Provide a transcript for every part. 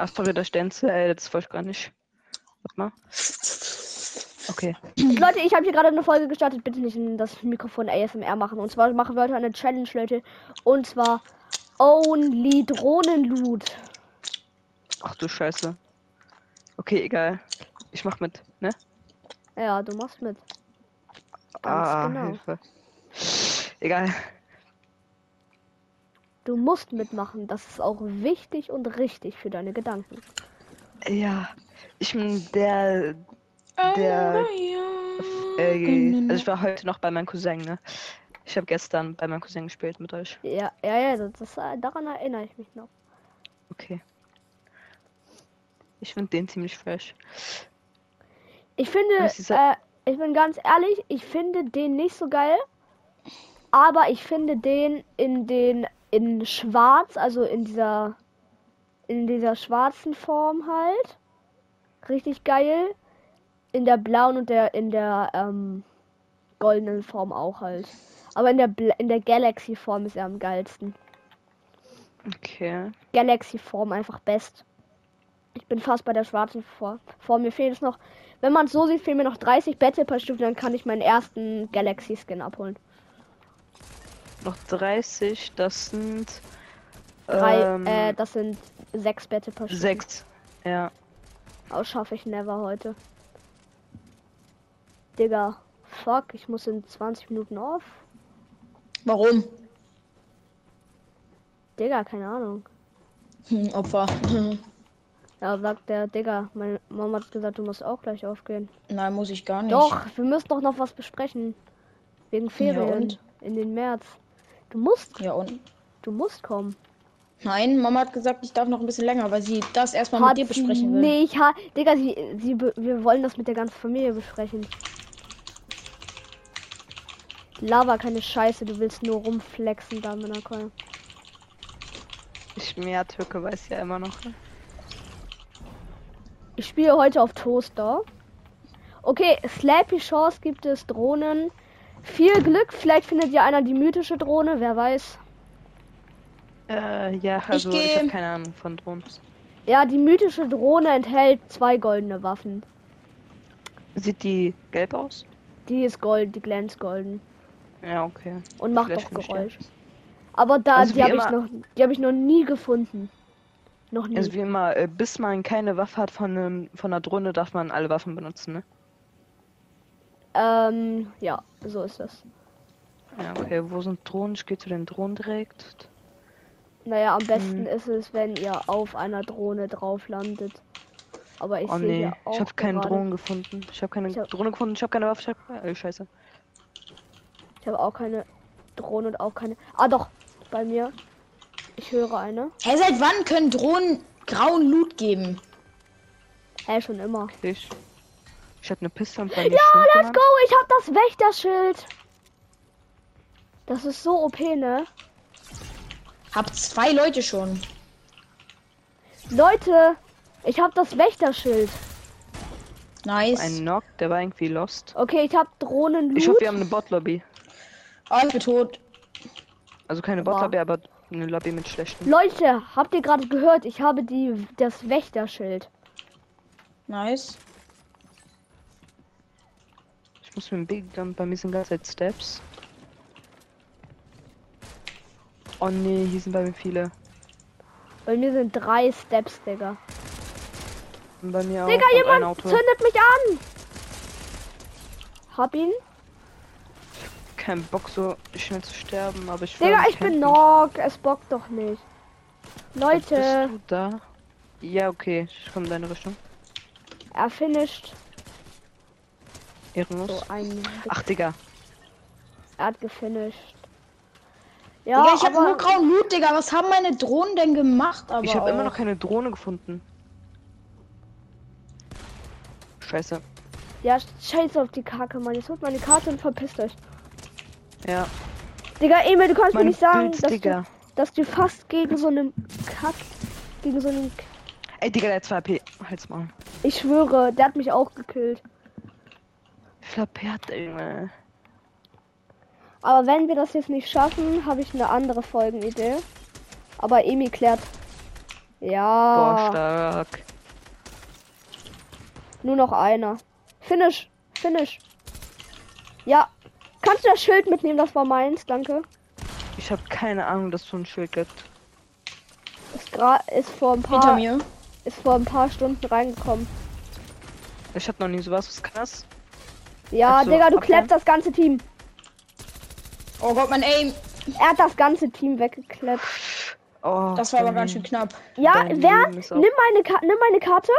Ach, sorry, da Stänze, ey, das wollte ich gar nicht. Warte mal. Okay. Leute, ich habe hier gerade eine Folge gestartet. Bitte nicht in das Mikrofon ASMR machen. Und zwar machen wir heute eine Challenge, Leute. Und zwar Only Drohnenloot. Ach du Scheiße. Okay, egal. Ich mach mit, ne? Ja, du machst mit. Ganz ah, genau. Hilfe. Egal. Du musst mitmachen. Das ist auch wichtig und richtig für deine Gedanken. Ja. Ich bin der. Der. Äh, also ich war heute noch bei meinem Cousin, ne? Ich habe gestern bei meinem Cousin gespielt mit euch. Ja, ja, ja, das, das, daran erinnere ich mich noch. Okay. Ich finde den ziemlich fresh. Ich finde, äh, ich bin ganz ehrlich, ich finde den nicht so geil. Aber ich finde den in den in schwarz, also in dieser in dieser schwarzen Form halt richtig geil. In der blauen und der in der ähm, goldenen Form auch halt. Aber in der Bla in der Galaxy Form ist er am geilsten. Okay. Galaxy Form einfach best. Ich bin fast bei der schwarzen Form. Form. Mir fehlt es noch. Wenn man es so sieht, fehlen mir noch 30 Battle Pass Stufen, dann kann ich meinen ersten Galaxy Skin abholen. Noch 30, das sind. Drei, ähm, äh, das sind sechs Battle Pass Stufen. sechs. Ja. Aber schaffe ich never heute. Digga, fuck, ich muss in 20 Minuten auf. Warum? Digga, keine Ahnung. Hm, Opfer. Ja, sagt der Digga, meine Mama hat gesagt, du musst auch gleich aufgehen. Nein, muss ich gar nicht. Doch, wir müssen doch noch was besprechen. Wegen Ferien und? in den März. Du musst, Ja und? du musst kommen. Nein, Mama hat gesagt, ich darf noch ein bisschen länger, weil sie das erstmal Hat mit dir besprechen will. nicht, ha Digga, sie, sie, wir wollen das mit der ganzen Familie besprechen. Lava keine Scheiße, du willst nur rumflexen da mit einer Keule. Ich mehr Türke weiß ja immer noch. ne? Ich spiele heute auf Toaster. Okay, Slappy Chance gibt es Drohnen. Viel Glück, vielleicht findet ja einer die mythische Drohne, wer weiß. Äh, ja, also ich, geh- habe keine Ahnung von Drohnen. Ja, die mythische Drohne enthält zwei goldene Waffen. Sieht die gelb aus? Die ist gold, die glänzt golden. Ja, okay. Und macht Vielleicht auch ich Geräusch. Aber da, Also die habe ich noch, die habe ich noch nie gefunden. Noch nie. Also wie immer, äh, bis man keine Waffe hat von, einem, von einer Drohne, darf man alle Waffen benutzen, ne? Ähm, ja, so ist das. Ja, okay. Wo sind Drohnen? Ich gehe zu den Drohnen direkt. Naja, am besten Hm. ist es, wenn ihr auf einer Drohne drauf landet. Aber ich oh sehe nee, auch ich habe keine Drohnen gefunden. Ich habe keine Ich hab- Drohne gefunden, ich habe keine Waffe, ich habe... Äh, scheiße. Ich habe auch keine Drohne und auch keine. Ah doch, bei mir. Ich höre eine. Hä, seit wann können Drohnen grauen Loot geben? Hä, schon immer. Ich... Ich habe eine Piste und bei mir Ja, let's go! Ich hab das Wächterschild. Das ist so OP, ne? Hab zwei Leute schon. Leute, ich hab das Wächterschild. Nice. Ein Knock, der war irgendwie lost. Okay, ich hab Drohnen Ich hoffe, wir haben eine Bot-Lobby. Oh, ich bin tot. Also keine Bot-Lobby, aber eine Lobby mit schlechten. Leute, habt ihr gerade gehört? Ich habe die das Wächterschild. Nice. Ich muss mit dem Big Gun, bei mir sind ganz Zeit Steps. Oh nee, hier sind bei mir viele. Bei mir sind drei Steps, Digga. Und bei mir auch. Digga, jemand zündet mich an. Hab ihn. Kein Bock so schnell zu sterben, aber ich will Digga, ich bin. Nog. Es bockt doch nicht. Bist Leute, du da? Ja, okay, ich komme in deine Richtung. er finisht. Ehrenlos. So ein. Ach, Digga. Er hat gefinisht. Ja, Digga, ich hab nur grauen Loot, Digga. Was haben meine Drohnen denn gemacht? Aber Ich habe immer noch keine Drohne gefunden. Scheiße. ja, scheiß auf die Kacke, Mann. Jetzt holt meine Karte und verpisst euch. Ja, Digga, Emil, du kannst mir mein nicht sagen, Bild, dass Digga. du, dass du fast gegen so einen Kack. Gegen so einen. K Ey, Digga, der hat 2 AP. Halt's mal. ich schwöre, der hat mich auch gekillt. Flappert, Junge. Aber wenn wir das jetzt nicht schaffen, habe ich eine andere Folgenidee. Aber Emi klärt. Boah, Ja, stark. nur noch einer. Finish, finish. Ja. Kannst du das Schild mitnehmen? Das war meins, danke. Ich habe keine Ahnung, dass es so ein Schild gibt. Ist, ist vor ein Hinter paar mir. ist vor ein paar Stunden reingekommen. Ich habe noch nie sowas. Was kann das? Ja, so, Digga, du okay. kleppst das ganze Team. Oh Gott, mein Aim. Er hat das ganze Team weggekleppt. Oh, Das war aber ganz schön knapp. Ja, Dein wer? Nimm meine, Ka nimm meine Karte.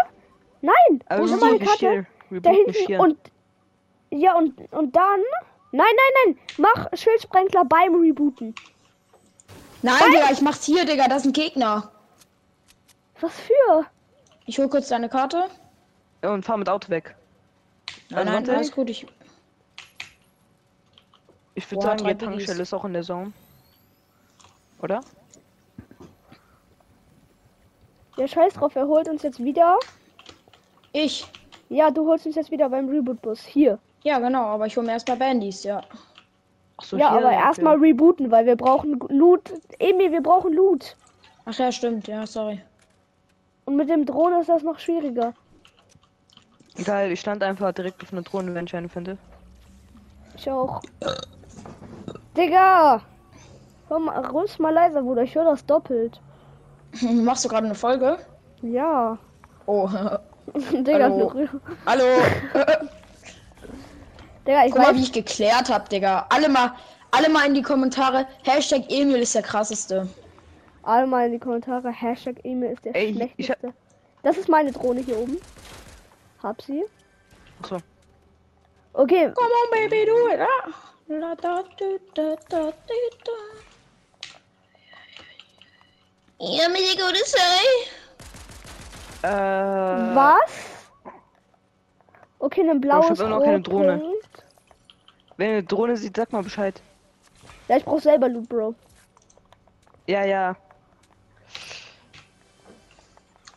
Nein, Aber nimm meine Karte. Da hinten hier. und ja und und dann. Nein, nein, nein. Mach Schildsprengler beim Rebooten. Nein, Digga, ich mach's hier, Digga. Das ist ein Gegner. Was für? Ich hol kurz deine Karte. Und fahr mit Auto weg. Nein, Also nein, warte. alles gut. Ich, Ich würde sagen, die Tankstelle ist auch in der Zone. Oder? Ja, scheiß drauf, er holt uns jetzt wieder. ich. Ja, du holst uns jetzt wieder beim Reboot-Bus. Hier. Ja, genau, aber ich hol mir erstmal Bandys, ja. Ach so, ja, hier, aber okay. erstmal rebooten, weil wir brauchen Loot. Emil, wir brauchen Loot. Ach ja, stimmt, ja, sorry. Und mit dem Drohne ist das noch schwieriger. Geil, ich stand einfach direkt auf einer Drohne, wenn ich eine finde. Ich auch. Digga! Hör mal, rülps mal leiser, Bruder. Ich höre das doppelt. Machst du gerade eine Folge? Ja. Oh. Digga, Hallo. Hallo. Digga, ich Guck mal, wie ich geklärt hab, Digga. Alle mal, alle mal in die Kommentare. Hashtag Emil ist der krasseste. Alle mal in die Kommentare. Hashtag Emil ist der Ey, ich schlechteste. Das ist meine Drohne hier oben. Hab sie. Achso. Okay, Come on, baby, do it. Ah. La, da, du, da, da, di, da. Ja, mir die gute sei. Äh. was? Okay, ein blaues hab immer noch keine Drohne. Rotpunkt. Wenn ihr eine Drohne sieht, sag mal Bescheid. Ja, ich brauch selber Loot, Bro. Ja, ja.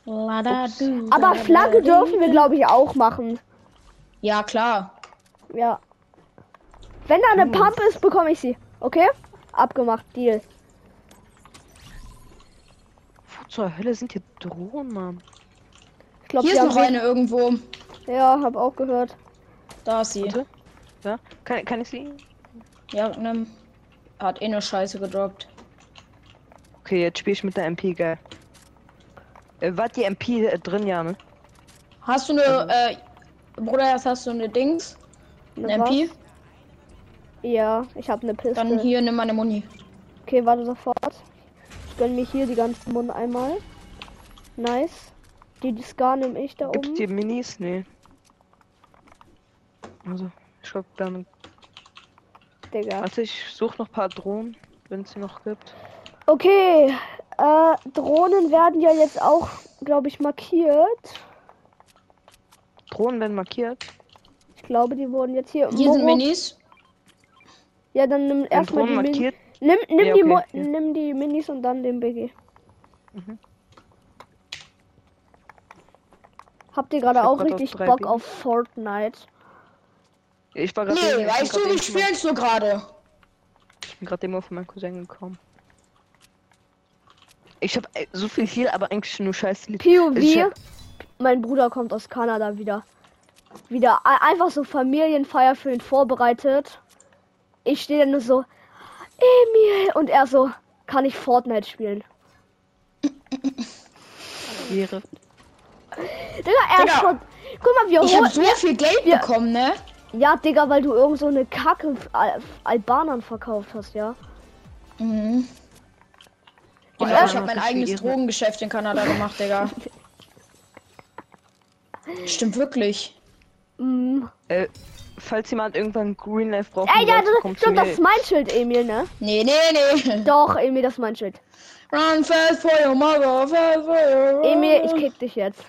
Aber Flagge dürfen wir, glaube ich, auch machen. Ja, klar. Ja. Wenn da eine Hm. Pump ist, bekomme ich sie. Okay? Abgemacht, Deal. Wo zur Hölle sind hier Drohnen, Mann? Ich glaube, Hier ist noch eine irgendwo. Ja, hab auch gehört. Da ist sie. Warte. Ja? Kann, kann ich sie? Ja, nimm. Hat eh nur Scheiße gedroppt. Okay, jetzt spiele ich mit der MP, geil. Äh, war die MP äh, drin, ja, ne? Hast du eine, äh, Bruder, jetzt hast du eine Dings? Eine Eine MP? was? Ja, ich habe eine Piste. Dann hier nimm meine Muni. Okay, warte sofort. Ich gönn mir hier die ganzen Mund einmal. Nice. Die, die Scar nehme ich da Gibt's oben. die Minis? Nee. Also, ich glaube dann. Digga. Warte, ich suche noch ein paar Drohnen, wenn es sie noch gibt. Okay, äh, Drohnen werden ja jetzt auch, glaube ich, markiert. Drohnen werden markiert. Ich glaube, die wurden jetzt hier. Hier sind Moro- Minis. Ja, dann nimm erstmal die Drohnen Min markiert. Nimm, nimm, Ja, die okay, Mo ja. nimm die Minis und dann den BG. Mhm. Habt ihr gerade auch richtig Bock auf Fortnite? Ich war gerade. Nee, weißt du, wie spielst du gerade? Ich bin gerade immer von meinem Cousin gekommen. Ich habe so viel hier, aber eigentlich nur scheiß. POV. Hab- Mein Bruder kommt aus Kanada wieder. Wieder einfach so Familienfeier für ihn vorbereitet. Ich stehe dann nur so, Emil. Und er so, kann ich Fortnite spielen? Ehre. Digga, er Digga, ist schon. Guck mal, wir Ich habe holen. so viel Geld Ja. bekommen, ne? Ja, Digga, weil du irgend so eine Kacke Al Albanern verkauft hast, ja? Mhm. Digga, ja, ich habe mein eigenes. Drogengeschäft in Kanada gemacht, Digga. Stimmt wirklich. Mm. Äh, falls jemand irgendwann Green Life braucht, Ey, ja, das, kommt zu stimmt, das ist mein Schild, Emil, ne? Nee, nee, nee. Doch, Emil, das ist mein Schild. Run fast for your mother, fast for your Emil, ich kick dich jetzt.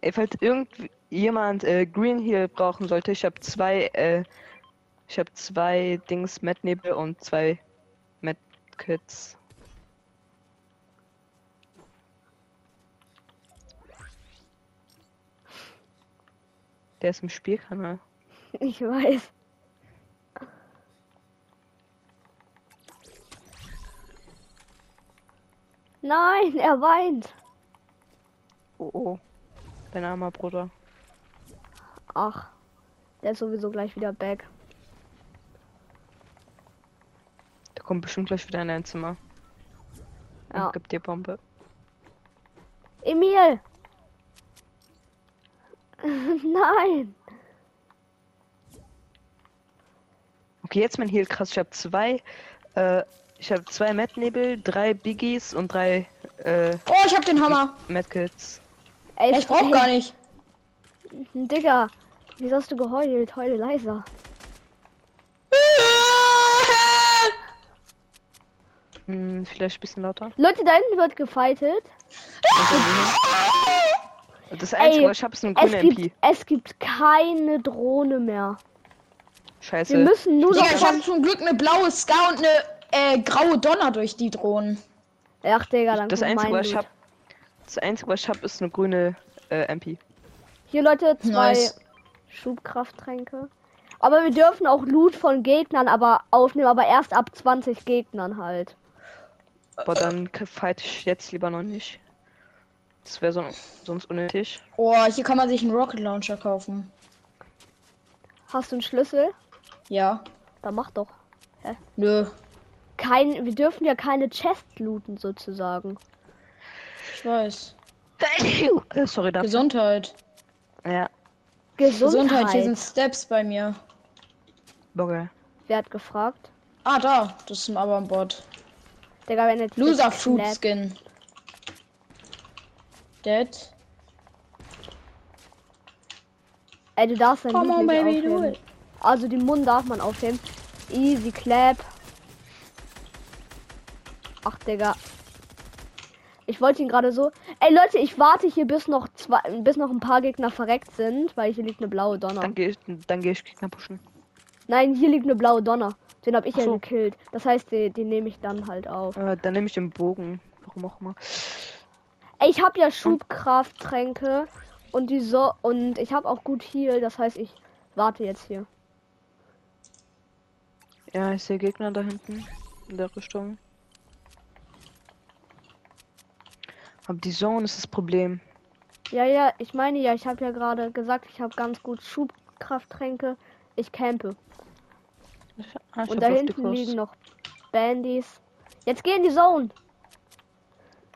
Ey, falls irgendjemand äh, Green Heal brauchen sollte, ich habe zwei, äh, ich habe zwei Dings Metnebel und zwei Medkits. Der ist im Spielkanal. Ich weiß. Nein, er weint. Oh oh. Dein armer Bruder. Ach, der ist sowieso gleich wieder back. Der kommt bestimmt gleich wieder in dein Zimmer. Ja. Und gibt dir Bombe. Emil! Nein! Okay, jetzt mein Heal krass. Ich habe zwei, äh, ich habe zwei Mednebel, drei Biggies und drei, äh, Oh, ich hab den Hammer. Medkits. Ey, ich brauch ey, gar nicht. Digga, wieso hast du geheult? Heule leiser. Hm, vielleicht ein bisschen lauter. Leute, da hinten wird gefightet. Das Einzige, Ey, was ich habe, ist eine Es grüne gibt, MP. es gibt keine Drohne mehr. Scheiße. Wir müssen nur Digga, ich von... hab zum Glück eine blaue Ska und eine äh, graue Donner durch die Drohnen. Ach, Digga, dann das Einzige, was ich habe, das Einzige, was ich habe, ist eine grüne äh, MP. Hier, Leute, zwei Nice. Schubkrafttränke. Aber wir dürfen auch Loot von Gegnern aber aufnehmen, aber erst ab 20 Gegnern halt. Aber dann fight ich jetzt lieber noch nicht. Das wäre so, sonst unnötig. Oh, hier kann man sich einen Rocket Launcher kaufen. Hast du einen Schlüssel? Ja. Dann mach doch. Nö. Kein, wir dürfen ja keine Chest looten sozusagen. Ich weiß. Sorry dafür. Gesundheit. Ja, Gesundheit. Gesundheit. Hier sind Steps bei mir. Bogger. Wer hat gefragt? Ah, da. Das ist aber ein Bot. Digga, wenn jetzt Loser Fruit Skin. Dead. Ey, du darfst dein Come on, nicht baby, do it. Also den Mund darf man aufheben. Easy clap. Ach, Digga. Ich wollte ihn gerade so. Ey Leute, ich warte hier bis noch zwei, bis noch ein paar Gegner verreckt sind, weil hier liegt eine blaue Donner. Dann gehe ich, dann geh ich Gegner pushen. Nein, hier liegt eine blaue Donner. Den habe ich Ach ja so. gekillt. Das heißt, den, den nehme ich dann halt auf. Äh, dann nehme ich den Bogen. Warum auch immer. Ey, ich habe ja Schubkrafttränke und die so und ich habe auch gut Heal. Das heißt, ich warte jetzt hier. Ja, ich sehe Gegner da hinten. In der Richtung. Aber die Zone ist das Problem. Ja, ja, ich meine ja, ich habe ja gerade gesagt, ich habe ganz gut Schubkrafttränke. Ich campe. Ah, ich Und hab da hinten liegen noch Bandys. Jetzt geh in die Zone.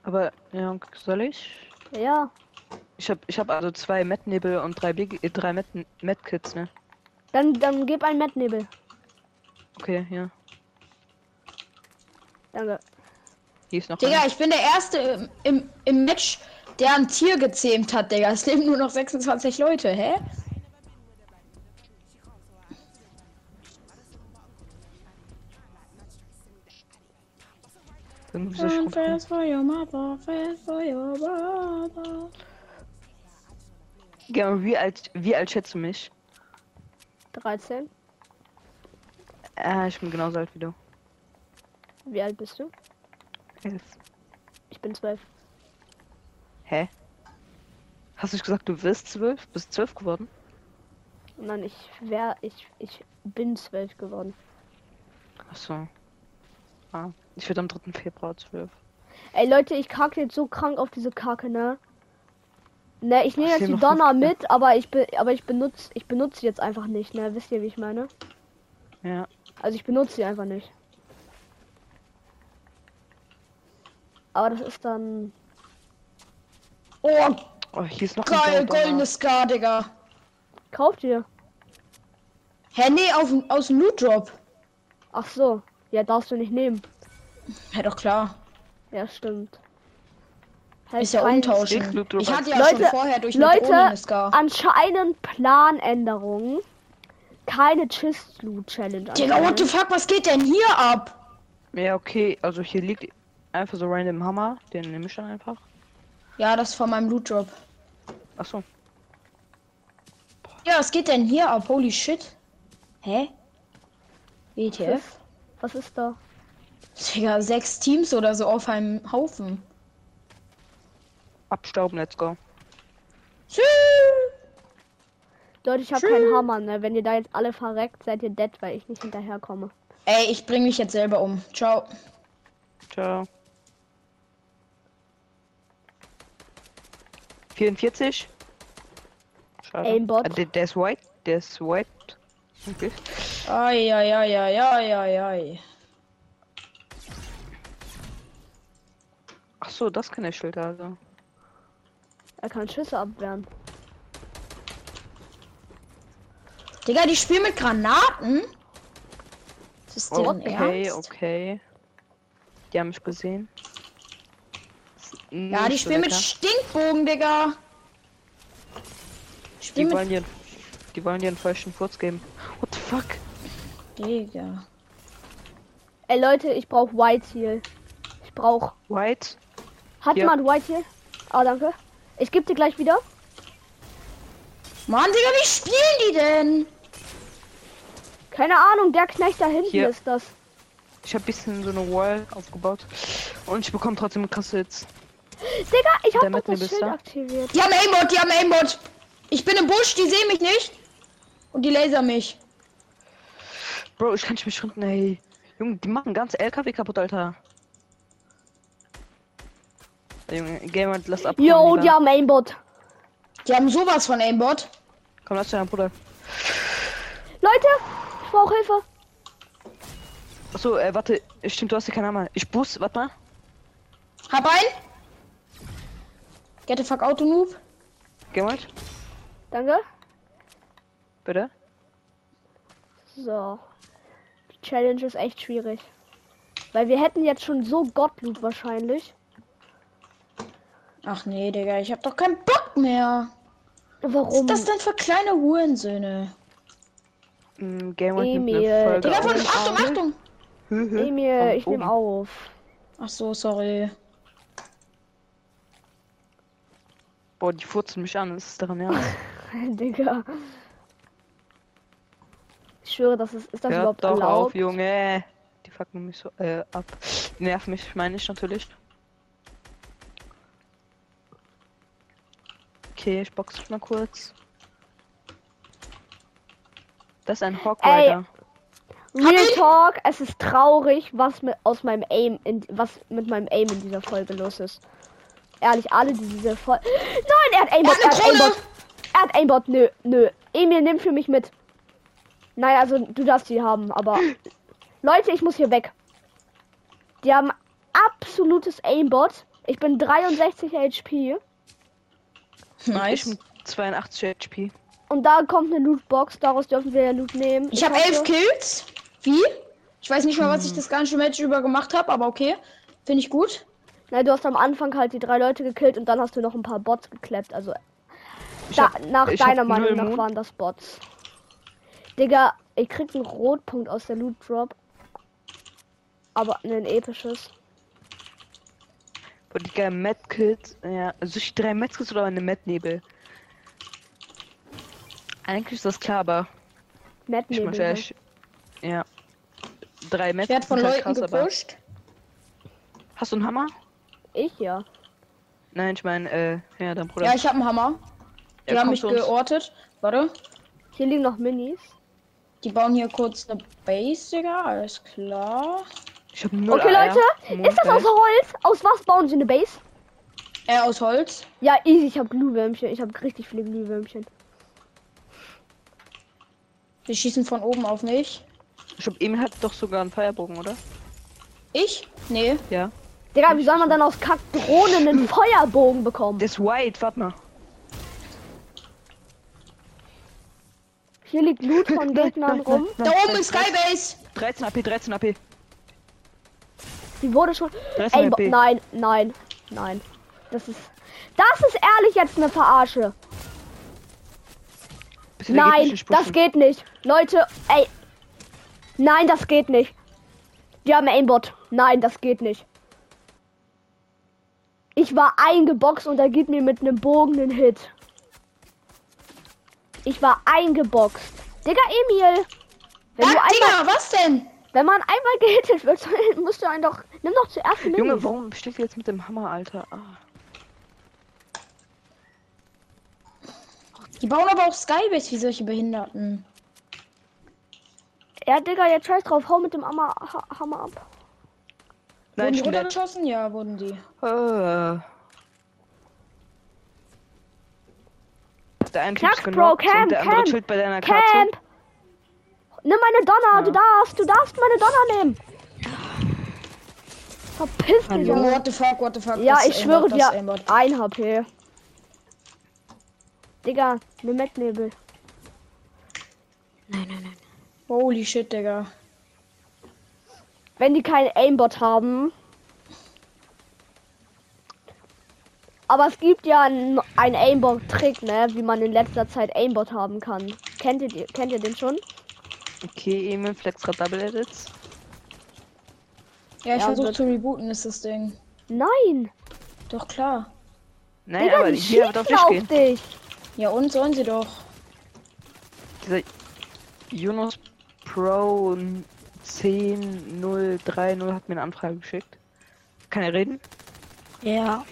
Aber, ja, soll ich? Ja. Ich habe ich hab also zwei Mednebel und drei, Big, äh, drei Med Medkits, ne? Dann, dann gib ein Mettnebel. Okay, ja. Danke. Hier ist noch Digga, einer. ich bin der Erste im, im, im Match, der ein Tier gezähmt hat, Digga. Es leben nur noch 26 Leute, hä? So schrumpfen. for your mother, fast for your brother. Ja, wie alt, wie alt schätzt du mich? 13. Äh, ich bin genauso alt wie du. Wie alt bist du? Elf. Ich bin 12. Hä? Hast du nicht gesagt, du wirst zwölf? Bist zwölf geworden? Nein, ich wär, ich, ich bin 12 geworden. Ach so. Ah, ich werde am 3. Februar zwölf. Ey Leute, ich kacke jetzt so krank auf diese Kacke, ne? Ne, ich nehme jetzt die Donner mit, aber ich be aber ich benutze ich benutze sie jetzt einfach nicht, ne? Wisst ihr, wie ich meine? Ja. Also ich benutze sie einfach nicht. Aber das ist dann Oh, Oh, hier ist noch ein geil, blauer Donner. goldene Ska, Digga. kauft ihr. Hä, nee, auf, aus dem Loot Drop. Ach so, ja darfst du nicht nehmen. Ja, doch klar. Ja, stimmt. Halt Ist ja umtauschen. Ich hatte ja Leute, schon vorher durch Leute, anscheinend Planänderungen. Keine Chist Loot Challenge. Digga, what the fuck, was geht denn hier ab? Ja, okay, also hier liegt einfach so random Hammer. Den nehme ich dann einfach. Ja, das ist von meinem Loot Drop. Ach so. Ja, was geht denn hier ab? Holy shit. Hä? WTF? Was ist da? Digga, sechs Teams oder so auf einem Haufen. Abstauben, let's go. Tschüss. Leute, ich habe keinen Hammer, ne? Wenn ihr da jetzt alle verreckt, seid ihr dead, weil ich nicht hinterherkomme. Ey, ich bring mich jetzt selber um. Ciao. Ciao. 44. Schade. Aimbot. Äh, der, der ist white. Der ist white. Okay. Ai, ai, ai, ai, ai, ai, ai. So, das kann der Schild also. Er kann Schüsse abwehren. Digga, die spielen mit Granaten? Das ist deren Okay, Ernst? okay. Die haben mich gesehen. Ja, die so spielen mit. Stinkbogen, Digga. Die Die wollen dir, die wollen dir einen falschen Furz geben. What the fuck? Digga. Ey Leute, ich brauche White Heal. Ich brauche. White? Hat Ja. jemand White Heal? Ah, danke. Ich gebe dir gleich wieder. Mann, Digga, wie spielen die denn? Keine Ahnung, der Knecht da hinten Hier. ist das. Ich habe bisschen so eine Wall aufgebaut. Und ich bekomme trotzdem krasse Hits. Digga, ich habe das Schild du? aktiviert. Die haben Aimbot, die haben Aimbot. Ich bin im Busch, die sehen mich nicht. Und die laser mich. Bro, ich kann nicht mehr schrunden, ey. Junge, die machen ganz LKW kaputt, Alter. Junge, Gamer, lass ab. Yo, die haben Aimbot. Die haben sowas von Aimbot. Komm, lass deinen Bruder. Leute, ich brauche Hilfe. Achso, äh, warte. Stimmt, du hast hier keine Hammer. Ich boost, warte mal. Hab ein. Get the fuck Noob. Geh mal. Danke. Bitte. So. Die Challenge ist echt schwierig. Weil wir hätten jetzt schon so Gottloot wahrscheinlich. Ach nee, Digga, ich hab doch keinen Bock mehr. Was Warum? ist das denn für kleine Hurensöhne? Mm, nimmt Emil, Digga, auf. von, Achtung, Achtung. Emil, ich nehme auf. Ach so, sorry. Boah, die furzen mich an. Das ist daran ernst. Digga. Ich schwöre, das ist, ist das Hört überhaupt doch erlaubt? auf, Junge. Die fucken mich so äh, ab. Die nerven mich, meine ich natürlich. Okay, ich box mal kurz. Das ist ein Hawk Ey. Real Talk, es ist traurig, was mit aus meinem Aim in, was mit meinem Aim in dieser Folge los ist. Ehrlich, alle die diese Folge. Nein, er hat Aimbot, Er er hat. Aimbot. Er hat Aimbot, nö, nö. Emil, nimm für mich mit. Naja, also du darfst die haben, aber. Leute, ich muss hier weg. Die haben absolutes Aimbot. Ich bin 63 HP. Nice. Ich mit 82 HP. Und da kommt eine Lootbox, daraus dürfen wir ja Loot nehmen. Ich habe hoffe- elf Kills. Wie? Ich weiß nicht mal, was ich das ganze Match über gemacht habe, aber okay. Finde ich gut. Nein, du hast am Anfang halt die drei Leute gekillt und dann hast du noch ein paar Bots geklappt. Also Ich da, hab- nach ich deiner Meinung nach waren das Bots. Digga, ich krieg einen Rotpunkt aus der Loot Drop. Aber ein episches. Boah, Digga, Medkit. Ja, also ich drei Medkits oder eine Mednebel? Eigentlich ist das klar, aber Matt ich ehrlich. Ja. Drei Ich Medkits werde von halt Leuten krass, aber- gepusht. Hast du einen Hammer? Ich ja. Nein, ich meine, äh, ja, dein Bruder. Ja, ich habe einen Hammer. Die Er haben mich geortet. Warte. Hier liegen noch Minis. Die bauen hier kurz eine Base, Digga. Alles klar. Ich hab null Okay, Eier. Leute, ist das aus Holz? Aus was bauen sie eine Base? Äh, aus Holz. Ja, easy, ich habe Glühwürmchen. Ich habe richtig viele Glühwürmchen. Die schießen von oben auf mich. Ich hab Emil hat doch sogar einen Feuerbogen, oder? Ich? Nee. Ja. Digga, wie soll man dann aus Kackdrohnen einen Feuerbogen bekommen? Der ist white, warte mal. Hier liegt Loot von Gegnern rum. Da oben ist Skybase. 13 AP, 13 AP. Die wurde schon. 13 Ey, nein, nein, nein. Das ist. Das ist ehrlich jetzt eine Verarsche. Geht Nein, das geht nicht. Leute, ey. Nein, das geht nicht. Die haben Aimbot. Nein, das geht nicht. Ich war eingeboxt und er gibt mir mit einem Bogen einen Hit. Ich war eingeboxt. Digga, Emil. Wenn, Ja, du einmal, Digga, was denn? Wenn man einmal gehittet wird, musst du einen doch. Nimm doch zuerst den Junge, warum steht jetzt mit dem Hammer, Alter? Ah. Die bauen aber auch Skybase wie solche Behinderten. Ja, Digga, jetzt scheiß drauf. Hau mit dem Hammer, ha Hammer ab. Nein, wurden die runtergeschossen? Ja, wurden die. Äh. der ist Knacks, Bro, Camp, und der andere Camp, chillt bei deiner Katze. Nimm meine Donner, Ja. du darfst, du darfst meine Donner nehmen! Verpiss dich, Junge, what the fuck, what the fuck. Ja, ich schwöre dir, Aimbot. ein HP. Digga, ne Mettnebel. Nein, nein, nein. Holy shit, Digga. Wenn die keinen Aimbot haben. Aber es gibt ja einen, einen Aimbot-Trick, ne? Wie man in letzter Zeit Aimbot haben kann. Kennt ihr, die- kennt ihr den schon? Okay, Emil flex grad Double Edits. Ja, ich Ja, versuche zu rebooten, ist das Ding. Nein! Doch klar. Nein, Digga, aber die hier wird auf dich gehen. dich! Ja, und sollen sie doch. Dieser Yunus Pro 10030 hat mir eine Anfrage geschickt. Kann er reden? Ja,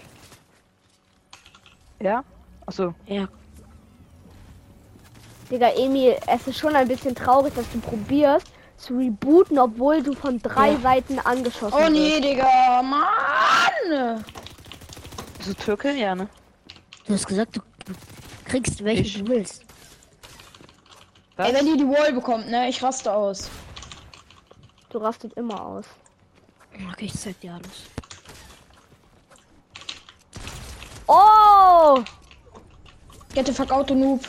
Ja? Achso. ja. Digga, Emil, es ist schon ein bisschen traurig, dass du probierst zu rebooten, obwohl du von drei Ja. Seiten angeschossen Oh nee, wirst. Digga, Mann! Bist du Türke? Ja, ne? Du hast gesagt, du du kriegst welche Ich- du willst. Was? Ey, wenn die die Wall bekommt, ne, ich raste aus. Du rastet immer aus. Okay, ich zeig dir alles. Oh! Get the fuck out, du Noob.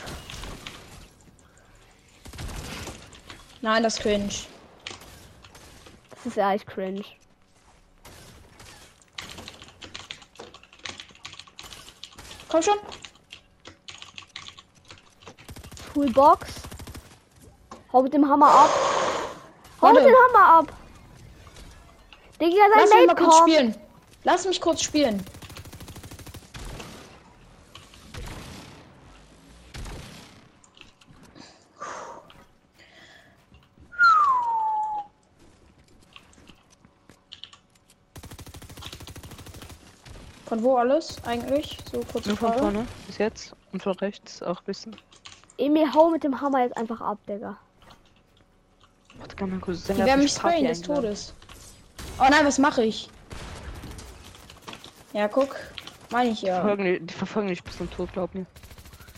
Nein, das ist cringe. Das ist ja echt cringe. Komm schon. Toolbox. Hau mit dem Hammer ab. Hau mit Warte. dem Hammer ab. Digga, Lass sein mich mal Mate kurz kommt. spielen. Lass mich kurz spielen. Von wo alles eigentlich? So kurz Nur von vorne bis jetzt und von rechts auch ein bisschen. Emil, hau mit dem Hammer jetzt einfach ab, Digga. Warte, kann mein Cousin Die werden mich sprayen des. Todes. Oh nein, was mache ich? Ja, guck. Meine ich ja. Verfolgen die, die verfolgen dich bis zum Tod, glaub mir.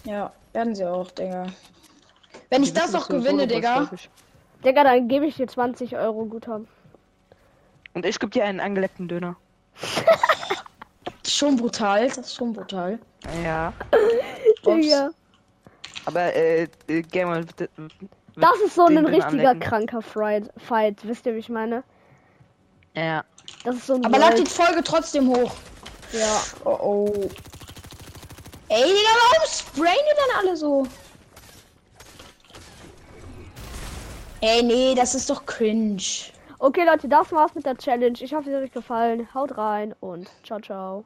Ja, werden sie auch, Digga. Wenn ich Die das wissen, noch gewinne, Digga. ich. Digga, dann gebe ich dir 20 Euro Guthaben. Und ich geb dir einen angeleckten Döner. Schon brutal. Das ist schon brutal. Ja. Ups. Digga. Aber äh, äh Gamer wird Das ist so ein richtiger anlecken. kranker Fright Fight. Wisst ihr, wie ich meine? Ja. Das ist so ein Aber lad die Folge trotzdem hoch. Ja. Oh oh. Ey, Digga, warum sprayen die dann alle so? Ey, nee, das ist doch cringe. Okay, Leute, das war's mit der Challenge. Ich hoffe, es hat euch gefallen. Haut rein und ciao, ciao.